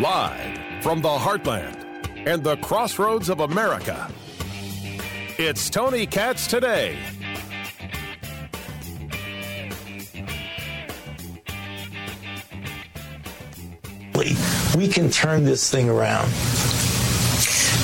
Live from the heartland and the crossroads of America, it's Tony Katz today. We can turn this thing around.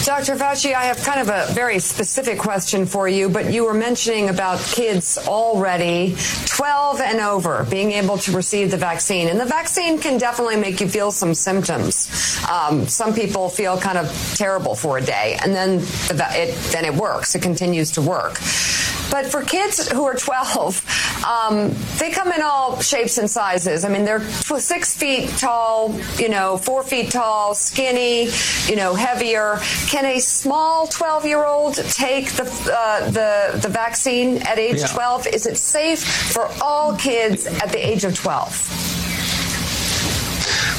Dr. Fauci, I have kind of a very specific question for you, but you were mentioning about kids already 12 and over being able to receive the vaccine. And the vaccine can definitely make you feel some symptoms. Um, some people feel kind of terrible for a day, and then it, then it works. It continues to work. But for kids who are 12, um, they come in all shapes and sizes. I mean, they're six feet tall, you know, four feet tall, skinny, you know, heavier. Can a small 12 year old take the, uh, the, the vaccine at age yeah. 12? Is it safe for all kids at the age of 12?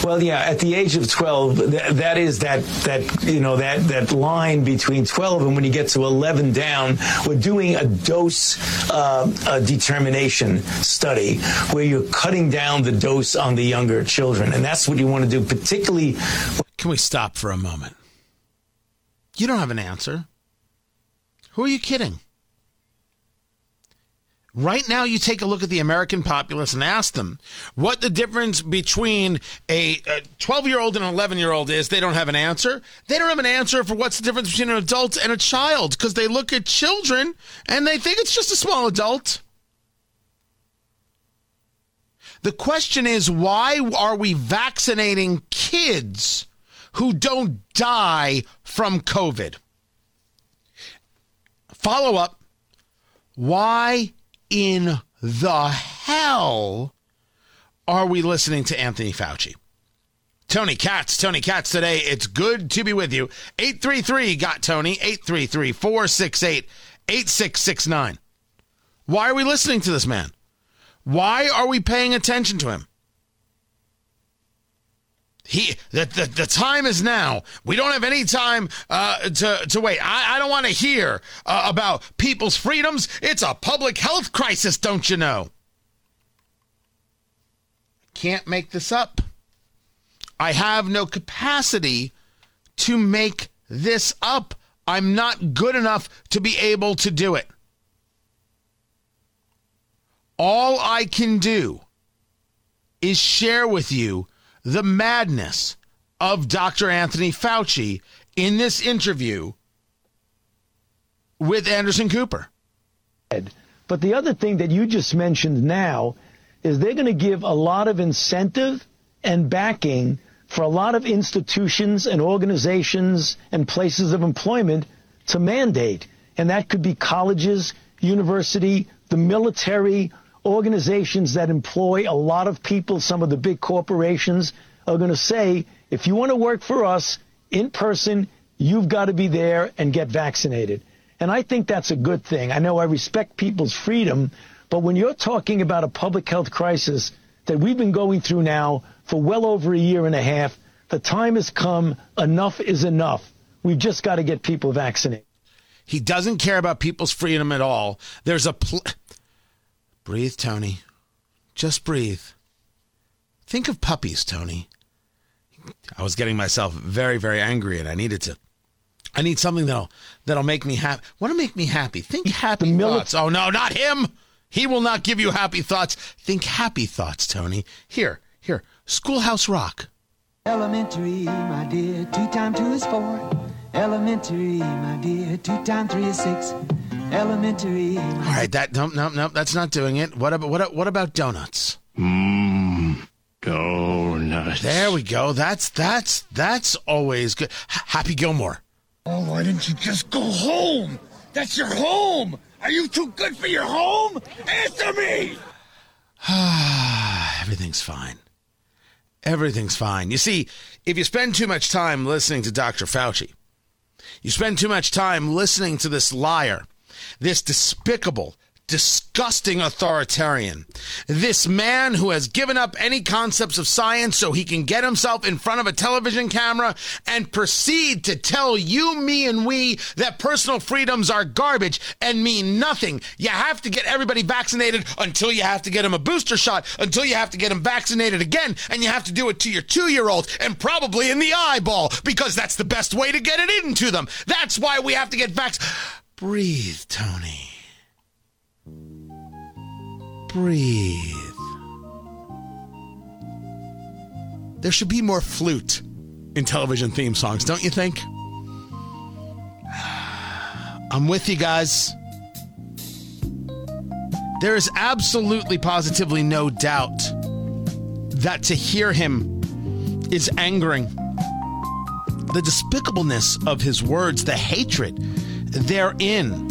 Well, yeah, at the age of 12, th- that is that, that, you know, that, that line between 12 and when you get to 11 down, we're doing a dose uh, a determination study where you're cutting down the dose on the younger children. And that's what you want to do, particularly. Can we stop for a moment? You don't have an answer. Who are you kidding? Right now, you take a look at the American populace and ask them what the difference between a 12 year old and an 11 year old is. They don't have an answer. They don't have an answer for what's the difference between an adult and a child because they look at children and they think it's just a small adult. The question is why are we vaccinating kids who don't die from COVID? Follow up why in the hell are we listening to Anthony Fauci? Tony Katz, Tony Katz today. It's good to be with you. 833 got Tony, 833 468 8669. Why are we listening to this man? Why are we paying attention to him? He the, the, the time is now. We don't have any time uh, to to wait. I, I don't want to hear uh, about people's freedoms. It's a public health crisis, don't you know? I can't make this up. I have no capacity to make this up. I'm not good enough to be able to do it. All I can do is share with you the madness of Dr. Anthony Fauci in this interview with Anderson Cooper. But the other thing that you just mentioned now is they're going to give a lot of incentive and backing for a lot of institutions and organizations and places of employment to mandate. And that could be colleges, university, the military, organizations that employ a lot of people, some of the big corporations, are going to say, if you want to work for us in person, you've got to be there and get vaccinated. And I think that's a good thing. I know I respect people's freedom, but when you're talking about a public health crisis that we've been going through now for well over a year and a half, the time has come. Enough is enough. We've just got to get people vaccinated. He doesn't care about people's freedom at all. There's a pl- Breathe, Tony. Just breathe. Think of puppies, Tony. I was getting myself very, very angry, and I needed to. I need something that'll that'll make me happy. What'll make me happy? Think happy thoughts. Oh no, not him. He will not give you happy thoughts. Think happy thoughts, Tony. Here, here. Schoolhouse Rock. Elementary, my dear. Two times two is four. Elementary, my dear. Two times three is six. Elementary. All right, that no, nope, no, that's not doing it. What about what? What about donuts? Mmm, donuts. There we go. That's that's that's always good. H- Happy Gilmore. Oh, why didn't you just go home? That's your home. Are you too good for your home? Answer me. Everything's fine. Everything's fine. You see, if you spend too much time listening to Dr. Fauci, you spend too much time listening to this liar this despicable, disgusting authoritarian. This man who has given up any concepts of science so he can get himself in front of a television camera and proceed to tell you, me, and we that personal freedoms are garbage and mean nothing. You have to get everybody vaccinated until you have to get them a booster shot, until you have to get them vaccinated again, and you have to do it to your two year old and probably in the eyeball because that's the best way to get it into them. That's why we have to get vaccinated. Breathe, Tony. Breathe. There should be more flute in television theme songs, don't you think? I'm with you guys. There is absolutely, positively no doubt that to hear him is angering. The despicableness of his words, the hatred therein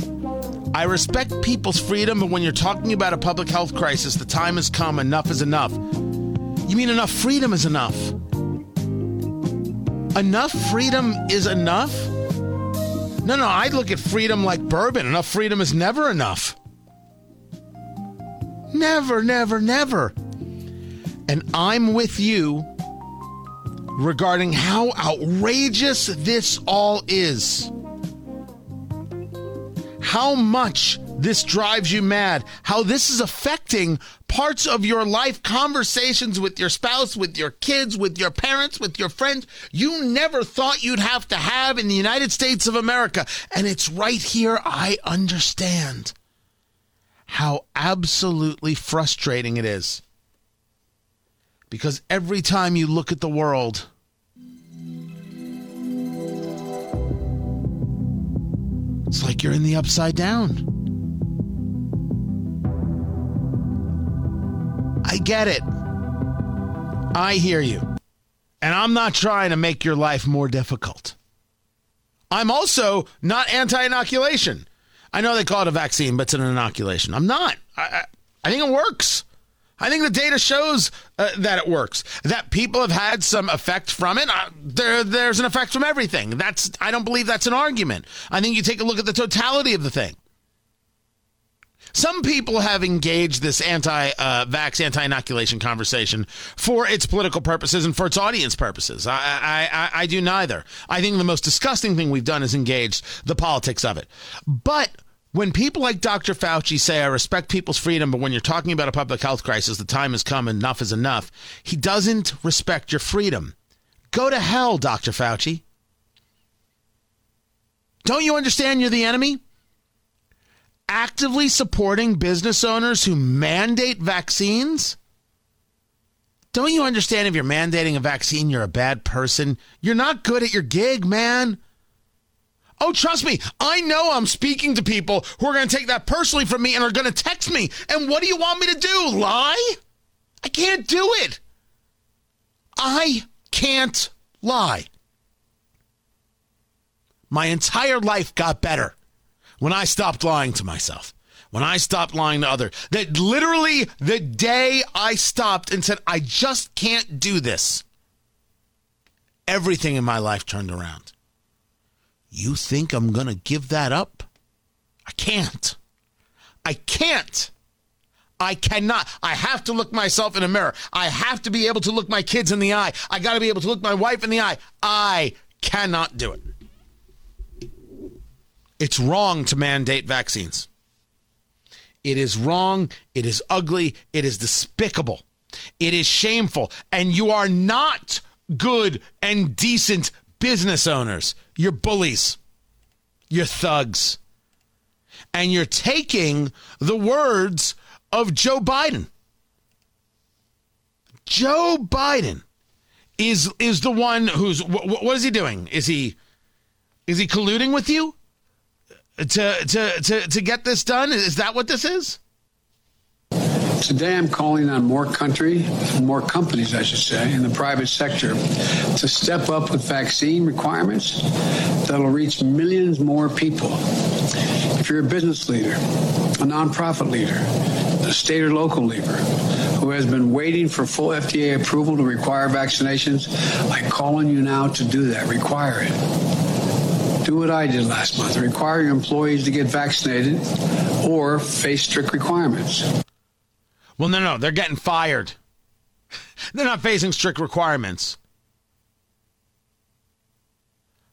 I respect people's freedom, but when you're talking about a public health crisis, the time has come. Enough is enough. You mean enough freedom is enough? Enough freedom is enough? No, no, I look at freedom like bourbon. Enough freedom is never enough. Never, never, never. And I'm with you regarding how outrageous this all is how much this drives you mad, how this is affecting parts of your life, conversations with your spouse, with your kids, with your parents, with your friends, you never thought you'd have to have in the United States of America. And it's right here. I understand how absolutely frustrating it is. Because every time you look at the world, It's like you're in the upside down. I get it. I hear you. And I'm not trying to make your life more difficult. I'm also not anti inoculation. I know they call it a vaccine, but it's an inoculation. I'm not. I, I, I think it works. I think the data shows uh, that it works. That people have had some effect from it. Uh, there, there's an effect from everything. That's I don't believe that's an argument. I think you take a look at the totality of the thing. Some people have engaged this anti-vax, uh, anti-inoculation conversation for its political purposes and for its audience purposes. I, I, I, I do neither. I think the most disgusting thing we've done is engaged the politics of it. But when people like Dr. Fauci say, I respect people's freedom, but when you're talking about a public health crisis, the time has come, and enough is enough, he doesn't respect your freedom. Go to hell, Dr. Fauci. Don't you understand you're the enemy? Actively supporting business owners who mandate vaccines? Don't you understand if you're mandating a vaccine, you're a bad person? You're not good at your gig, man. Oh, trust me, I know I'm speaking to people who are going to take that personally from me and are going to text me. And what do you want me to do? Lie? I can't do it. I can't lie. My entire life got better when I stopped lying to myself. When I stopped lying to others. That literally the day I stopped and said, I just can't do this, everything in my life turned around. You think I'm going to give that up? I can't. I can't. I cannot. I have to look myself in a mirror. I have to be able to look my kids in the eye. I got to be able to look my wife in the eye. I cannot do it. It's wrong to mandate vaccines. It is wrong. It is ugly. It is despicable. It is shameful. And you are not good and decent business owners. You're bullies. You're thugs. And you're taking the words of Joe Biden. Joe Biden is is the one who's what, what is he doing? Is he is he colluding with you to to to to get this done? Is that what this is? Today, I'm calling on more country, more companies, I should say, in the private sector to step up with vaccine requirements that'll reach millions more people. If you're a business leader, a nonprofit leader, a state or local leader who has been waiting for full FDA approval to require vaccinations, I call on you now to do that. Require it do what I did last month require your employees to get vaccinated or face strict requirements. Well, no, no, they're getting fired. They're not facing strict requirements.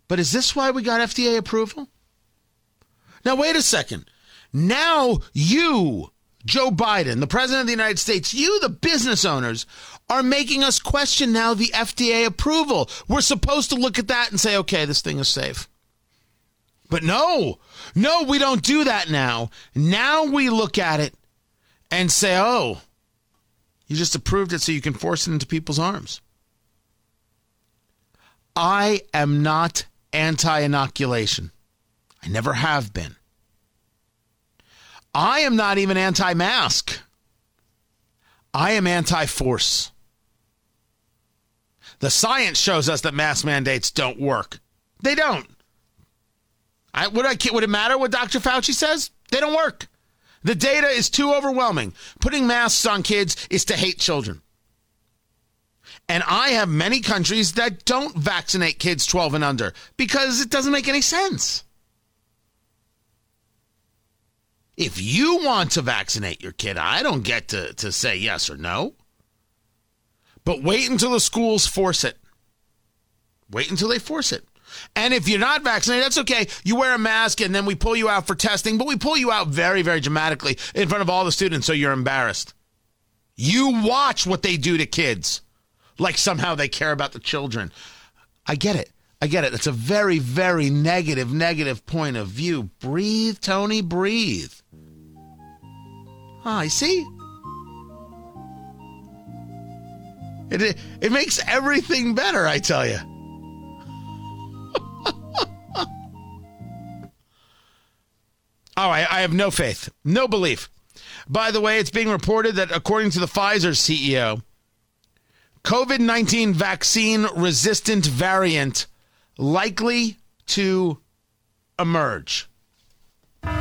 But is this why we got FDA approval? Now, wait a second. Now, you, Joe Biden, the President of the United States, you, the business owners, are making us question now the FDA approval. We're supposed to look at that and say, okay, this thing is safe. But no, no, we don't do that now. Now we look at it and say, oh, you just approved it so you can force it into people's arms. I am not anti inoculation. I never have been. I am not even anti mask. I am anti force. The science shows us that mask mandates don't work. They don't. I, would, I, would it matter what Dr. Fauci says? They don't work. The data is too overwhelming. Putting masks on kids is to hate children. And I have many countries that don't vaccinate kids 12 and under because it doesn't make any sense. If you want to vaccinate your kid, I don't get to, to say yes or no. But wait until the schools force it. Wait until they force it. And if you're not vaccinated, that's okay. You wear a mask and then we pull you out for testing, but we pull you out very, very dramatically in front of all the students so you're embarrassed. You watch what they do to kids like somehow they care about the children. I get it. I get it. It's a very, very negative, negative point of view. Breathe, Tony, breathe. Ah, I see. It, it, it makes everything better, I tell you. All right, I have no faith, no belief. By the way, it's being reported that according to the Pfizer CEO, COVID 19 vaccine resistant variant likely to emerge. My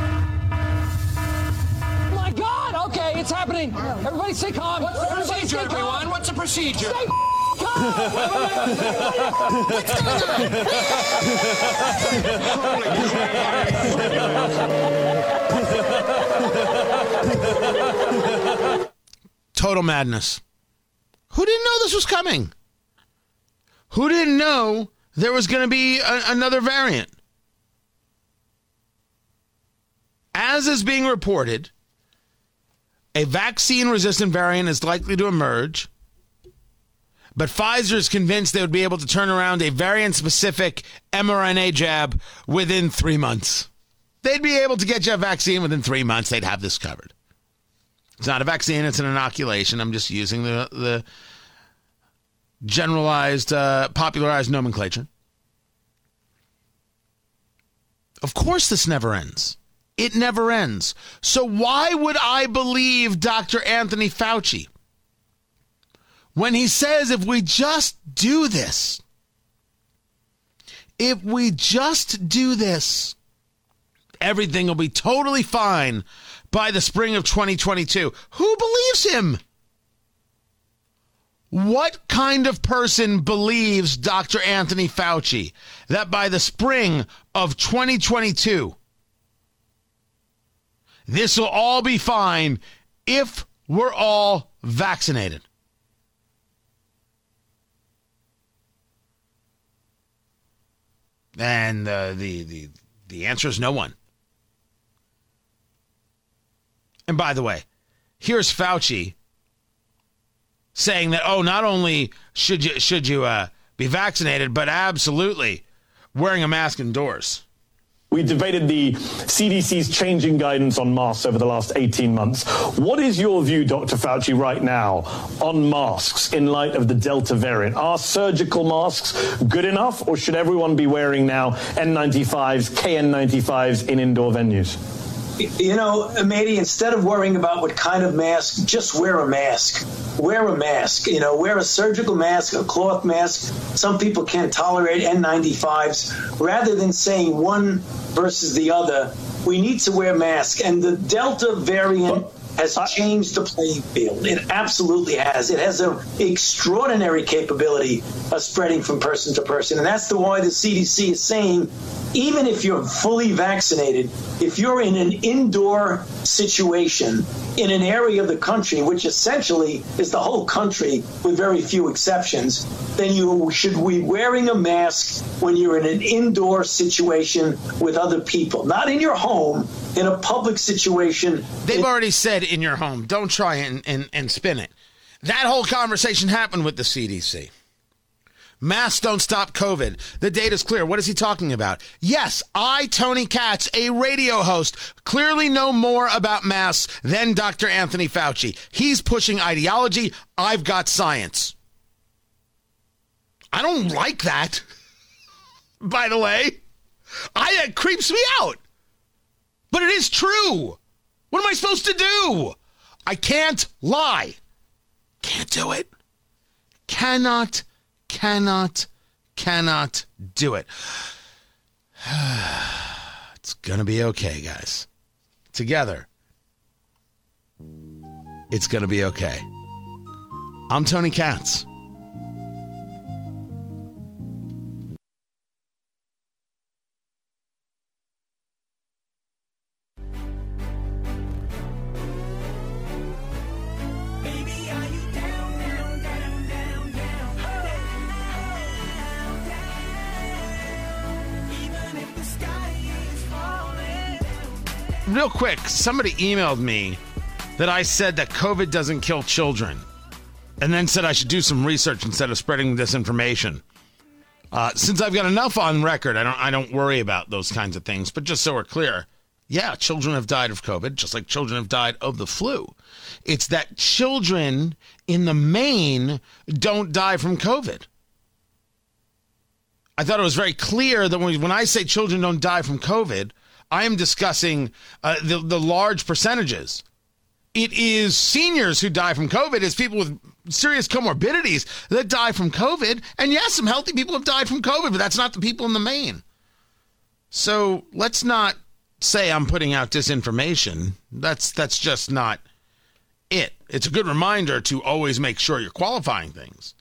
God! Okay, it's happening. Everybody stay calm. What's the Everybody procedure, everyone? What's the procedure? Stay calm. Total madness. Who didn't know this was coming? Who didn't know there was going to be a- another variant? As is being reported, a vaccine resistant variant is likely to emerge, but Pfizer is convinced they would be able to turn around a variant specific mRNA jab within three months. They'd be able to get you a vaccine within three months, they'd have this covered. It's not a vaccine, it's an inoculation. I'm just using the, the generalized, uh, popularized nomenclature. Of course, this never ends. It never ends. So, why would I believe Dr. Anthony Fauci when he says if we just do this, if we just do this, everything will be totally fine by the spring of 2022? Who believes him? What kind of person believes Dr. Anthony Fauci that by the spring of 2022, this will all be fine if we're all vaccinated? And uh, the, the, the answer is no one. And by the way, here's Fauci saying that oh, not only should you should you uh, be vaccinated, but absolutely wearing a mask indoors. We debated the CDC's changing guidance on masks over the last 18 months. What is your view, Dr. Fauci, right now on masks in light of the Delta variant? Are surgical masks good enough, or should everyone be wearing now N95s, KN95s in indoor venues? You know, Mady, instead of worrying about what kind of mask, just wear a mask. Wear a mask. You know, wear a surgical mask, a cloth mask. Some people can't tolerate N95s. Rather than saying one versus the other, we need to wear masks. And the Delta variant has changed the playing field. It absolutely has. It has an extraordinary capability of spreading from person to person. And that's the why the CDC is saying even if you're fully vaccinated, if you're in an indoor situation in an area of the country, which essentially is the whole country with very few exceptions, then you should be wearing a mask when you're in an indoor situation with other people, not in your home, in a public situation. They've already said in your home. Don't try and, and, and spin it. That whole conversation happened with the CDC. Masks don't stop COVID. The data's clear. What is he talking about? Yes, I, Tony Katz, a radio host, clearly know more about masks than Dr. Anthony Fauci. He's pushing ideology. I've got science. I don't like that. By the way, I it creeps me out. But it is true. What am I supposed to do? I can't lie. Can't do it. Cannot cannot, cannot do it. it's going to be okay, guys. Together, it's going to be okay. I'm Tony Katz. Real quick, somebody emailed me that I said that COVID doesn't kill children, and then said I should do some research instead of spreading disinformation. Uh, since I've got enough on record, I don't I don't worry about those kinds of things. But just so we're clear, yeah, children have died of COVID, just like children have died of the flu. It's that children in the main don't die from COVID. I thought it was very clear that when, when I say children don't die from COVID, I am discussing uh, the, the large percentages. It is seniors who die from COVID. It's people with serious comorbidities that die from COVID. And yes, some healthy people have died from COVID, but that's not the people in the main. So let's not say I'm putting out disinformation. That's that's just not it. It's a good reminder to always make sure you're qualifying things.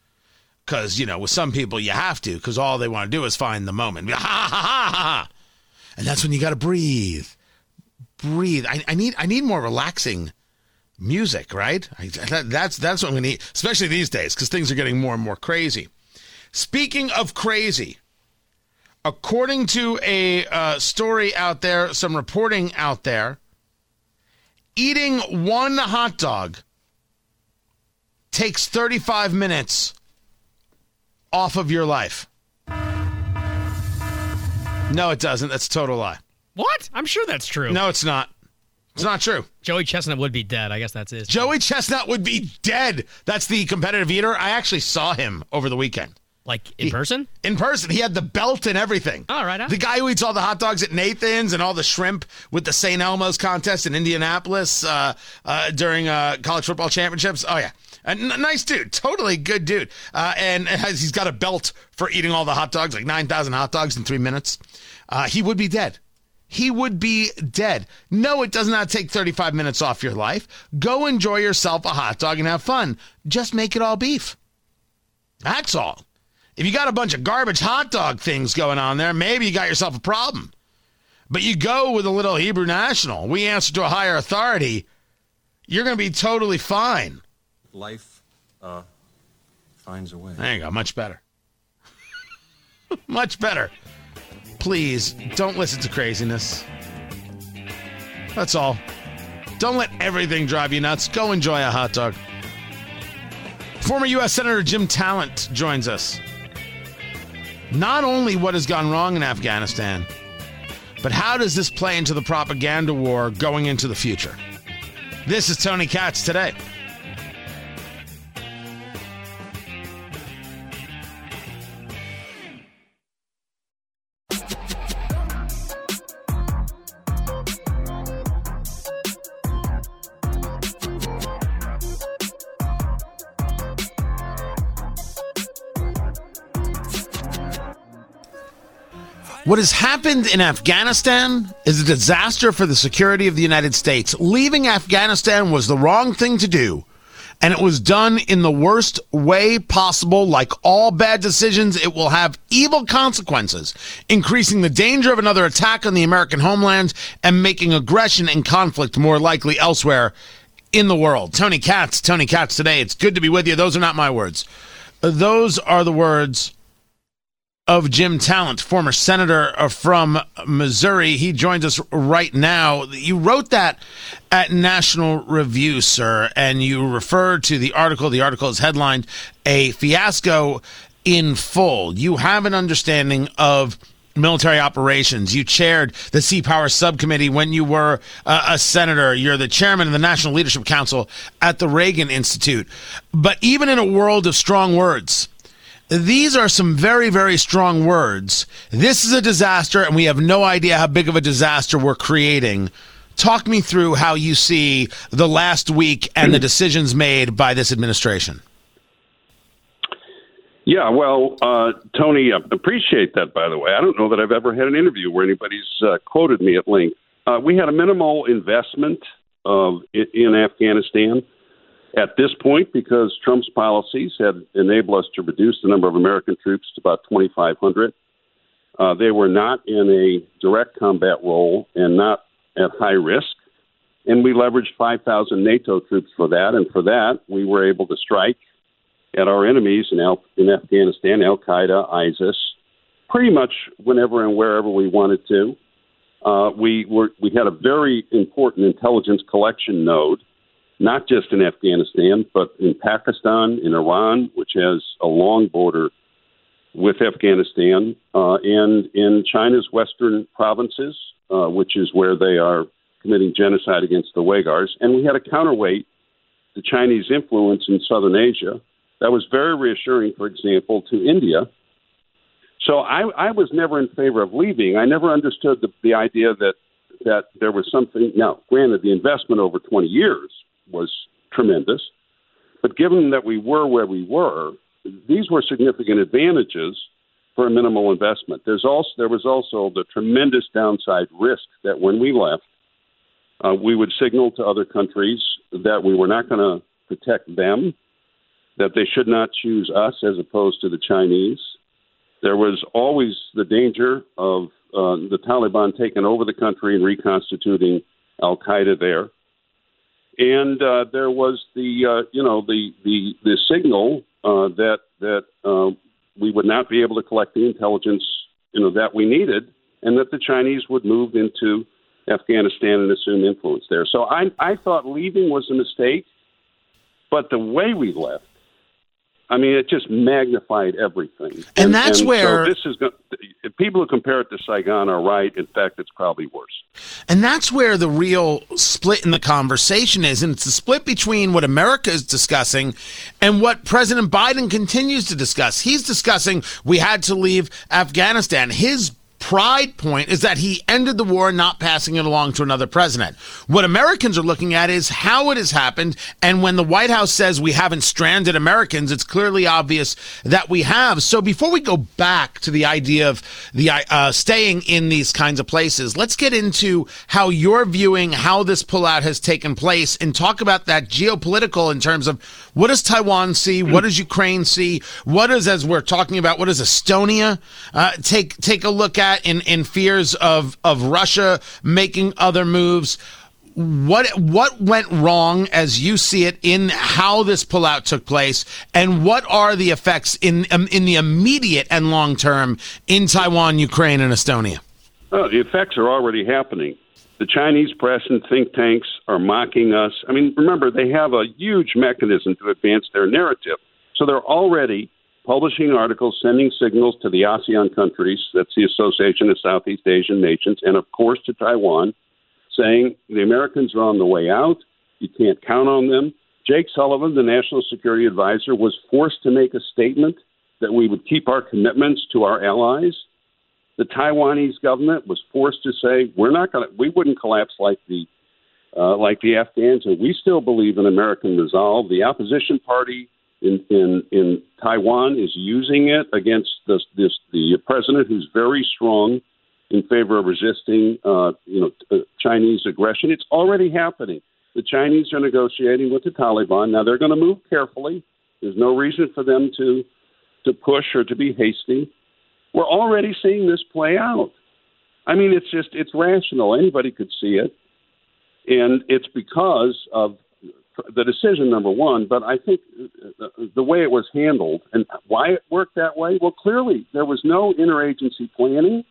Because, you know, with some people you have to, because all they want to do is find the moment. Ha ha ha ha! And that's when you got to breathe. Breathe. I, I, need I need more relaxing music, right? I, that, that's that's what I'm gonna need, especially these days, because things are getting more and more crazy. Speaking of crazy, according to a uh, story out there, some reporting out there, eating one hot dog takes 35 minutes off of your life. No, it doesn't. That's a total lie. What? I'm sure that's true. No, it's not. It's not true. Joey Chestnut would be dead. I guess that's it. Joey Chestnut would be dead. That's the competitive eater. I actually saw him over the weekend. Like in He- person? In person. He had the belt and everything. All right. The guy who eats all the hot dogs at Nathan's and all the shrimp with the St. Elmo's contest in Indianapolis uh, uh, during uh, college football championships. Oh, yeah. A n- nice dude. Totally good dude. Uh, and has, he's got a belt for eating all the hot dogs, like 9,000 hot dogs in three minutes. Uh, he would be dead. He would be dead. No, it does not take 35 minutes off your life. Go enjoy yourself a hot dog and have fun. Just make it all beef. That's all. If you got a bunch of garbage hot dog things going on there, maybe you got yourself a problem. But you go with a little Hebrew National. We answer to a higher authority. You're going to be totally fine. Life uh, finds a way. There you go. Much better. Much better. Please don't listen to craziness. That's all. Don't let everything drive you nuts. Go enjoy a hot dog. Former U.S. Senator Jim Talent joins us. Not only what has gone wrong in Afghanistan, but how does this play into the propaganda war going into the future? This is Tony Katz today. What has happened in Afghanistan is a disaster for the security of the United States. Leaving Afghanistan was the wrong thing to do. And it was done in the worst way possible. Like all bad decisions, it will have evil consequences, increasing the danger of another attack on the American homeland and making aggression and conflict more likely elsewhere in the world. Tony Katz, Tony Katz today. It's good to be with you. Those are not my words. Those are the words of Jim Talent, former senator uh, from Missouri. He joins us right now. You wrote that at National Review, sir, and you refer to the article. The article is headlined A Fiasco in Full. You have an understanding of military operations. You chaired the Sea Power Subcommittee when you were uh, a senator. You're the chairman of the National Leadership Council at the Reagan Institute. But even in a world of strong words, these are some very, very strong words. This is a disaster, and we have no idea how big of a disaster we're creating. Talk me through how you see the last week and the decisions made by this administration. Yeah, well, uh, Tony, I appreciate that, by the way. I don't know that I've ever had an interview where anybody's uh, quoted me at length. Uh, we had a minimal investment of, in Afghanistan at this point because Trump's policies had enabled us to reduce the number of American troops to about 2,500. Uh, they were not in a direct combat role and not at high risk. And we leveraged 5,000 NATO troops for that. And for that, we were able to strike at our enemies in, Al- in Afghanistan, Al Qaeda, ISIS, pretty much whenever and wherever we wanted to. Uh, we were we had a very important intelligence collection node not just in Afghanistan, but in Pakistan, in Iran, which has a long border with Afghanistan, uh, and in China's western provinces, uh, which is where they are committing genocide against the Uyghurs. And we had a counterweight to Chinese influence in southern Asia that was very reassuring, for example, to India. So I, I was never in favor of leaving. I never understood the, the idea that that there was something. Now, granted, the investment over 20 years was tremendous. But given that we were where we were, these were significant advantages for a minimal investment. There's also there was also the tremendous downside risk that when we left, uh, we would signal to other countries that we were not going to protect them, that they should not choose us as opposed to the Chinese. There was always the danger of uh, the Taliban taking over the country and reconstituting Al Qaeda there and uh, there was the uh, you know the the the signal uh, that that uh, we would not be able to collect the intelligence you know that we needed, and that the Chinese would move into Afghanistan and assume influence there. So I I thought leaving was a mistake, but the way we left I mean, it just magnified everything. And, and that's and where so this is Going, people who compare it to Saigon are right. In fact, it's probably worse. And that's where the real split in the conversation is, and it's the split between what America is discussing and what President Biden continues to discuss. He's discussing we had to leave Afghanistan. His pride point is that he ended the war, not passing it along to another president. What Americans are looking at is how it has happened. And when the White House says we haven't stranded Americans, it's clearly obvious that we have. So before we go back to the idea of the uh, staying in these kinds of places, let's get into how you're viewing how this pullout has taken place and talk about that geopolitical in terms of what does Taiwan see? What does Ukraine see? What is, as we're talking about, what does Estonia uh, take take a look at in, in fears of of Russia making other moves? What what went wrong as you see it in how this pullout took place, and what are the effects in um, in the immediate and long term in Taiwan, Ukraine, and Estonia? Oh, the effects are already happening. The Chinese press and think tanks are mocking us. I mean, remember, they have a huge mechanism to advance their narrative. So they're already publishing articles, sending signals to the ASEAN countries, that's the Association of Southeast Asian Nations, and of course to Taiwan, saying the Americans are on the way out. You can't count on them. Jake Sullivan, the National Security Advisor, was forced to make a statement that we would keep our commitments to our allies the Taiwanese government was forced to say we're not going to, we wouldn't collapse like the uh, like the Afghans, and we still believe in American resolve. The opposition party in in, in Taiwan is using it against this, this the president, who's very strong in favor of resisting, uh, you know, uh, Chinese aggression. It's already happening. The Chinese are negotiating with the Taliban. Now they're going to move carefully. There's no reason for them to to push or to be hasty. We're already seeing this play out. I mean, it's just it's rational. Anybody could see it, and it's because of the decision number one. But I think the way it was handled and why it worked that way. Well, clearly there was no interagency planning.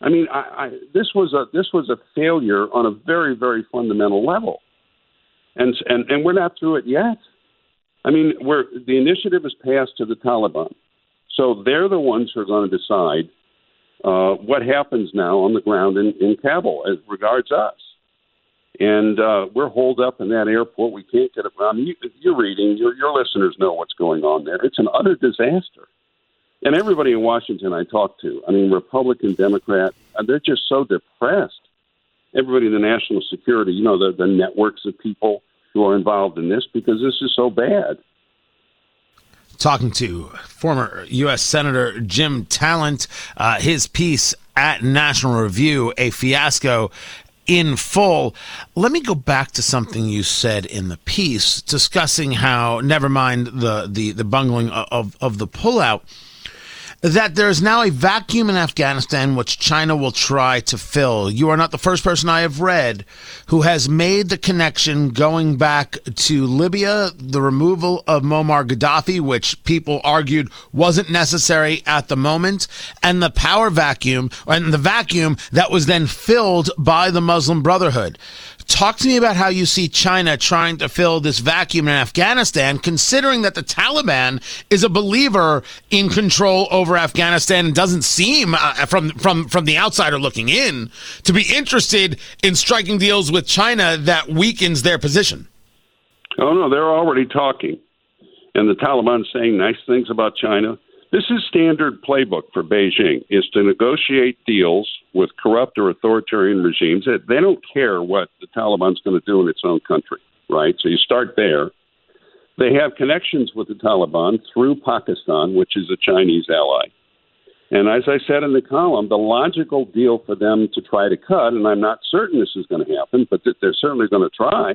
I mean, I, I, this was a this was a failure on a very very fundamental level, and and and we're not through it yet. I mean, we're the initiative is passed to the Taliban, so they're the ones who are going to decide uh, what happens now on the ground in, in Kabul as regards us. And uh, we're holed up in that airport. We can't get around. You, you're reading. Your, your listeners know what's going on there. It's an utter disaster. And everybody in Washington I talk to, I mean, Republican, Democrat, uh, they're just so depressed. Everybody in the national security, you know, the, the networks of people who are involved in this because this is so bad talking to former U.S. Senator Jim Talent. Uh, his piece at National Review, a fiasco in full. Let me go back to something you said in the piece, discussing how, never mind the, the, the bungling of, of the pullout, that there is now a vacuum in Afghanistan which China will try to fill. You are not the first person I have read who has made the connection going back to Libya, the removal of Muammar Gaddafi, which people argued wasn't necessary at the moment, and the power vacuum, and the vacuum that was then filled by the Muslim Brotherhood. Talk to me about how you see China trying to fill this vacuum in Afghanistan, considering that the Taliban is a believer in control over Afghanistan and doesn't seem, uh, from from from the outsider looking in, to be interested in striking deals with China that weakens their position. Oh no, they're already talking, and the Taliban saying nice things about China. This is standard playbook for Beijing: is to negotiate deals with corrupt or authoritarian regimes. They don't care what the Taliban's going to do in its own country, right? So you start there. They have connections with the Taliban through Pakistan, which is a Chinese ally. And as I said in the column, the logical deal for them to try to cut, and I'm not certain this is going to happen, but that they're certainly going to try,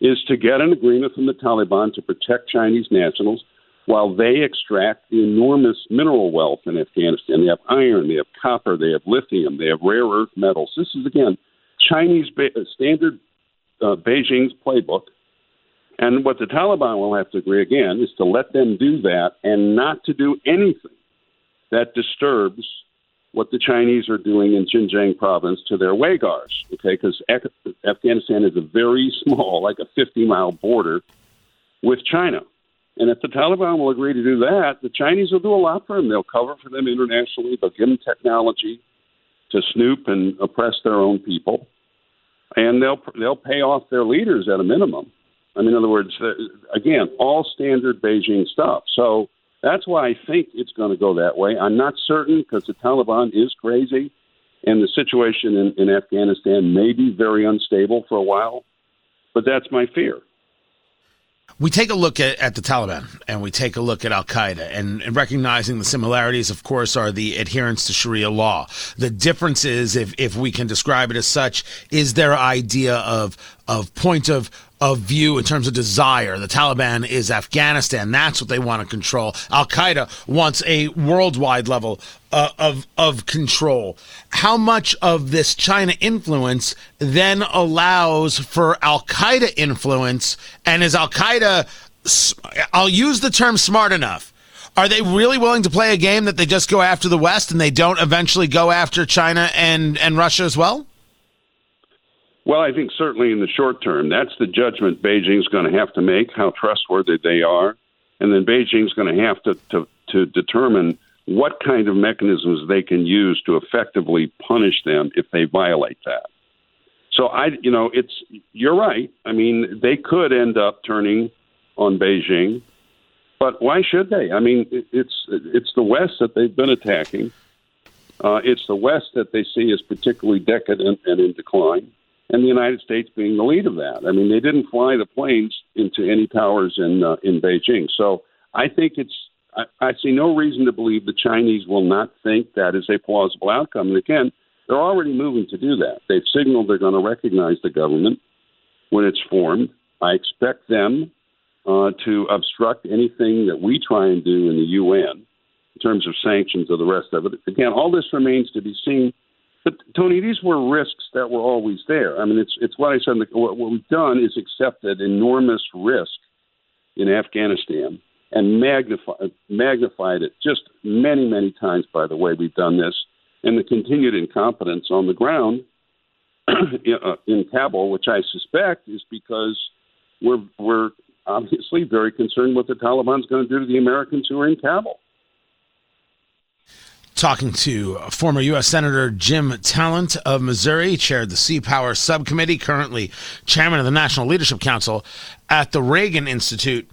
is to get an agreement from the Taliban to protect Chinese nationals while they extract the enormous mineral wealth in Afghanistan. They have iron, they have copper, they have lithium, they have rare earth metals. This is, again, Chinese uh, standard uh, Beijing's playbook. And what the Taliban will have to agree again is to let them do that and not to do anything that disturbs what the Chinese are doing in Xinjiang province to their Uigurs. Okay, because Afghanistan is a very small, like a 50 mile border with China. And if the Taliban will agree to do that, the Chinese will do a lot for them. They'll cover for them internationally. They'll give them technology to snoop and oppress their own people, and they'll they'll pay off their leaders at a minimum. I mean, in other words, again, all standard Beijing stuff. So that's why I think it's going to go that way. I'm not certain because the Taliban is crazy, and the situation in, in Afghanistan may be very unstable for a while. But that's my fear we take a look at, at the Taliban and we take a look at Al Qaeda and, and, recognizing the similarities, of course, are the adherence to Sharia law. The differences, if, if we can describe it as such, is their idea of, of point of, of view in terms of desire. The Taliban is Afghanistan. That's what they want to control. Al Qaeda wants a worldwide level uh, of of control. How much of this China influence then allows for Al Qaeda influence? And is Al Qaeda? I'll use the term smart enough. Are they really willing to play a game that they just go after the West and they don't eventually go after China and, and Russia as well? Well, I think certainly in the short term, that's the judgment Beijing's going to have to make, how trustworthy they are. And then Beijing's going to have to, to, to determine what kind of mechanisms they can use to effectively punish them if they violate that. So I, you know, it's you're right. I mean, they could end up turning on Beijing, but why should they? I mean, it's it's the West that they've been attacking. Uh, it's the West that they see as particularly decadent and in decline and the United States being the lead of that. I mean, they didn't fly the planes into any towers in uh, in Beijing. So I think it's I, I see no reason to believe the Chinese will not think that is a plausible outcome. And again, they're already moving to do that. They've signaled they're going to recognize the government when it's formed. I expect them uh, to obstruct anything that we try and do in the UN in terms of sanctions or the rest of it. Again, all this remains to be seen. But Tony, these were risks that were always there. I mean, it's it's what I said. What, what we've done is accepted enormous risk in Afghanistan and magnified magnified it just many many times. By the way, we've done this, and the continued incompetence on the ground uh, in Kabul, which I suspect is because we're we're obviously very concerned what the Taliban's going to do to the Americans who are in Kabul. Talking to former U.S. Senator Jim Talent of Missouri, chaired the Sea Power Subcommittee, currently chairman of the National Leadership Council at the Reagan Institute.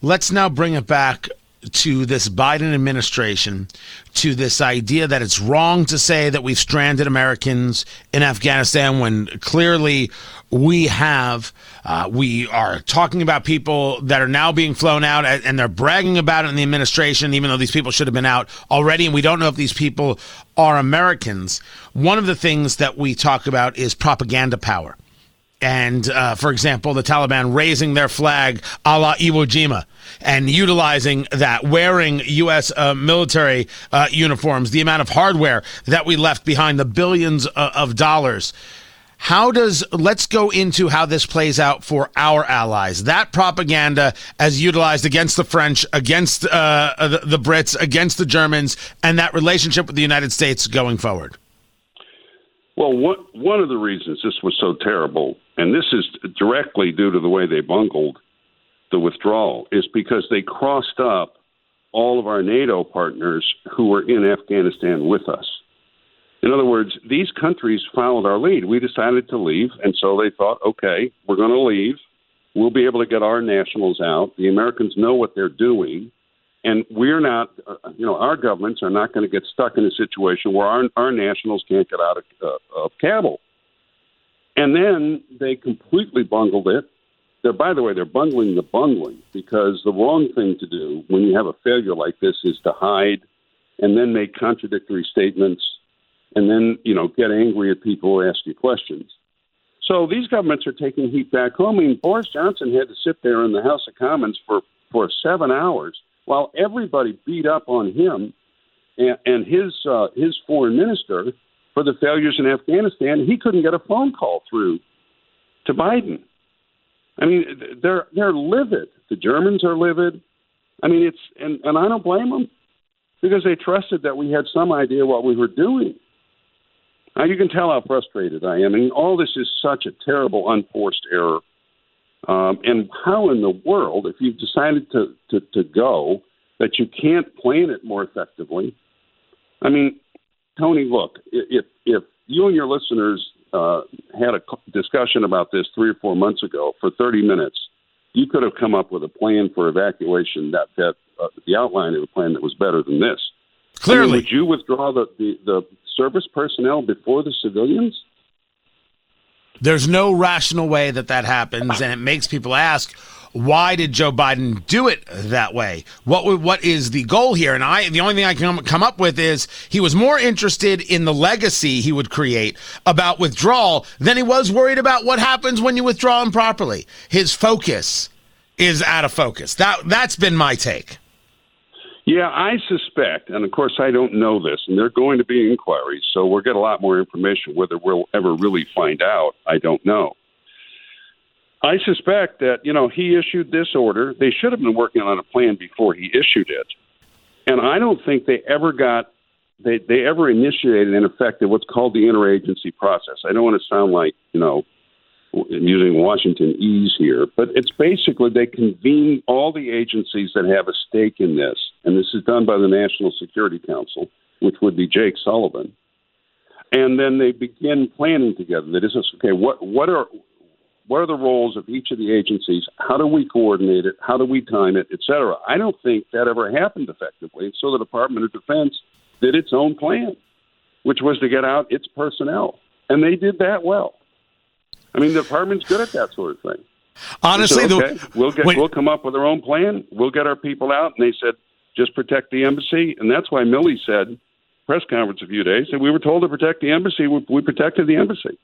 Let's now bring it back to this Biden administration, to this idea that it's wrong to say that we've stranded Americans in Afghanistan when clearly we have. Uh, we are talking about people that are now being flown out and they're bragging about it in the administration, even though these people should have been out already. And we don't know if these people are Americans. One of the things that we talk about is propaganda power and uh, for example, the Taliban raising their flag a la Iwo Jima and utilizing that, wearing U.S. Uh, military uh, uniforms, the amount of hardware that we left behind, the billions uh, of dollars. How does, let's go into how this plays out for our allies. That propaganda as utilized against the French, against uh, the, the Brits, against the Germans, and that relationship with the United States going forward. Well, one one of the reasons this was so terrible, and this is directly due to the way they bungled the withdrawal, is because they crossed up all of our NATO partners who were in Afghanistan with us. In other words, these countries followed our lead. We decided to leave, and so they thought, okay, we're going to leave. We'll be able to get our nationals out. The Americans know what they're doing and we're not, uh, you know, our governments are not going to get stuck in a situation where our, our nationals can't get out of, uh, of Kabul. And then they completely bungled it. They're, by the way, they're bungling the bungling because the wrong thing to do when you have a failure like this is to hide and then make contradictory statements and then, you know, get angry at people who ask you questions. So these governments are taking heat back home. I mean, Boris Johnson had to sit there in the House of Commons for, for seven hours – while everybody beat up on him and, and his uh, his foreign minister for the failures in Afghanistan, he couldn't get a phone call through to Biden. I mean, they're they're livid. The Germans are livid. I mean, it's and, and I don't blame them because they trusted that we had some idea what we were doing. Now you can tell how frustrated I am. I mean, all this is such a terrible, unforced error um, and how in the world, if you've decided to, to, to go, that you can't plan it more effectively? I mean, Tony, look, if, if you and your listeners uh, had a discussion about this three or four months ago for 30 minutes, you could have come up with a plan for evacuation that, that uh, the outline of a plan that was better than this. Clearly. I mean, would you withdraw the, the, the service personnel before the civilians? There's no rational way that that happens, and it makes people ask, why did Joe Biden do it that way? What what is the goal here? And I, the only thing I can come up with is he was more interested in the legacy he would create about withdrawal than he was worried about what happens when you withdraw improperly. His focus is out of focus. That that's been my take. Yeah, I suspect, and of course I don't know this, and there are going to be inquiries, so we'll get a lot more information. Whether we'll ever really find out, I don't know. I suspect that, you know, he issued this order. They should have been working on a plan before he issued it. And I don't think they ever got they they ever initiated and effected what's called the interagency process. I don't want to sound like, you know, using Washington ease here, but it's basically they convene all the agencies that have a stake in this, and this is done by the National Security Council, which would be Jake Sullivan, and then they begin planning together. That is, okay, what what are what are the roles of each of the agencies? How do we coordinate it? How do we time it, et cetera? I don't think that ever happened effectively. So the Department of Defense did its own plan, which was to get out its personnel, and they did that well. I mean, the department's good at that sort of thing. Honestly, okay, the, we'll get we'll come up with our own plan. We'll get our people out, and they said, just protect the embassy, and that's why Milley said press conference a few days said we were told to protect the embassy. We, we protected the embassy.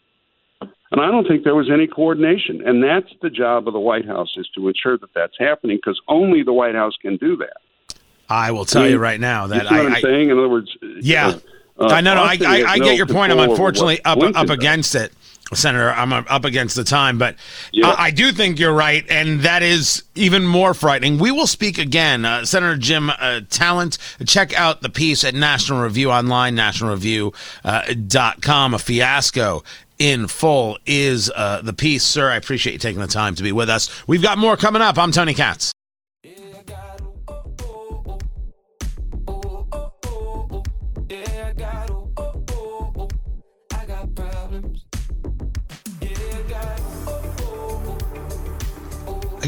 And I don't think there was any coordination. And that's the job of the White House is to ensure that that's happening because only the White House can do that. I will tell I mean, you right now that you I, I'm saying. In other words, yeah, uh, I know. No, I, I, I no get your point. I'm unfortunately up up does. against it, Senator. I'm up against the time, but Yeah. I, I do think you're right, and that is even more frightening. We will speak again, uh, Senator Jim uh, Talent. Check out the piece at National Review online, nationalreview.com. Uh, dot com. a fiasco in full is uh, the piece, sir. I appreciate you taking the time to be with us. We've got more coming up. I'm Tony Katz.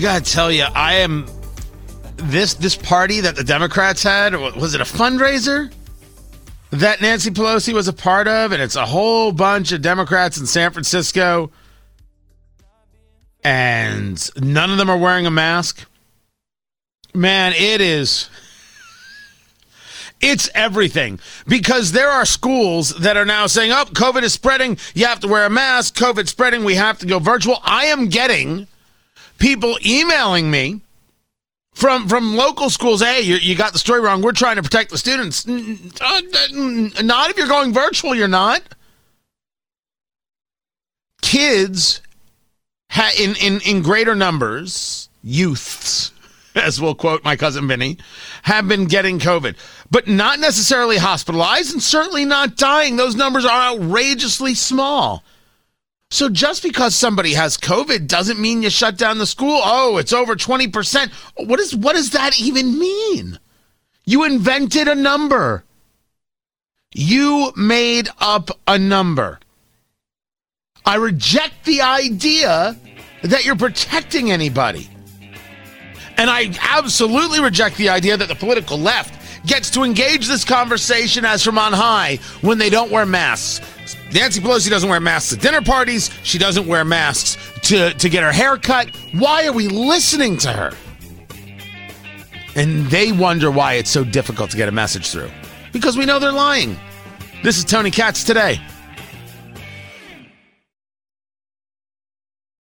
Gotta tell you, I am this this party that the Democrats had. wa- Was it a fundraiser that Nancy Pelosi was a part of? And it's a whole bunch of Democrats in San Francisco, and none of them are wearing a mask. Man, it is. It's everything because there are schools that are now saying, "Oh, COVID is spreading. You have to wear a mask. COVID spreading. We have to go virtual." I am getting people emailing me from from local schools. Hey, you, you got the story wrong. We're trying to protect the students. Uh, Not if you're going virtual. You're not. Kids ha- in in in greater numbers, youths, as we'll quote my cousin Vinny, have been getting COVID, but not necessarily hospitalized and certainly not dying. Those numbers are outrageously small. So just because somebody has COVID doesn't mean you shut down the school. Oh, it's over 20%. What is what does that even mean? You invented a number. You made up a number. I reject the idea that you're protecting anybody. And I absolutely reject the idea that the political left gets to engage this conversation as from on high when they don't wear masks. Nancy Pelosi doesn't wear masks at dinner parties. She doesn't wear masks to, to get her hair cut. Why are we listening to her? And they wonder why it's so difficult to get a message through. Because we know they're lying. This is Tony Katz today.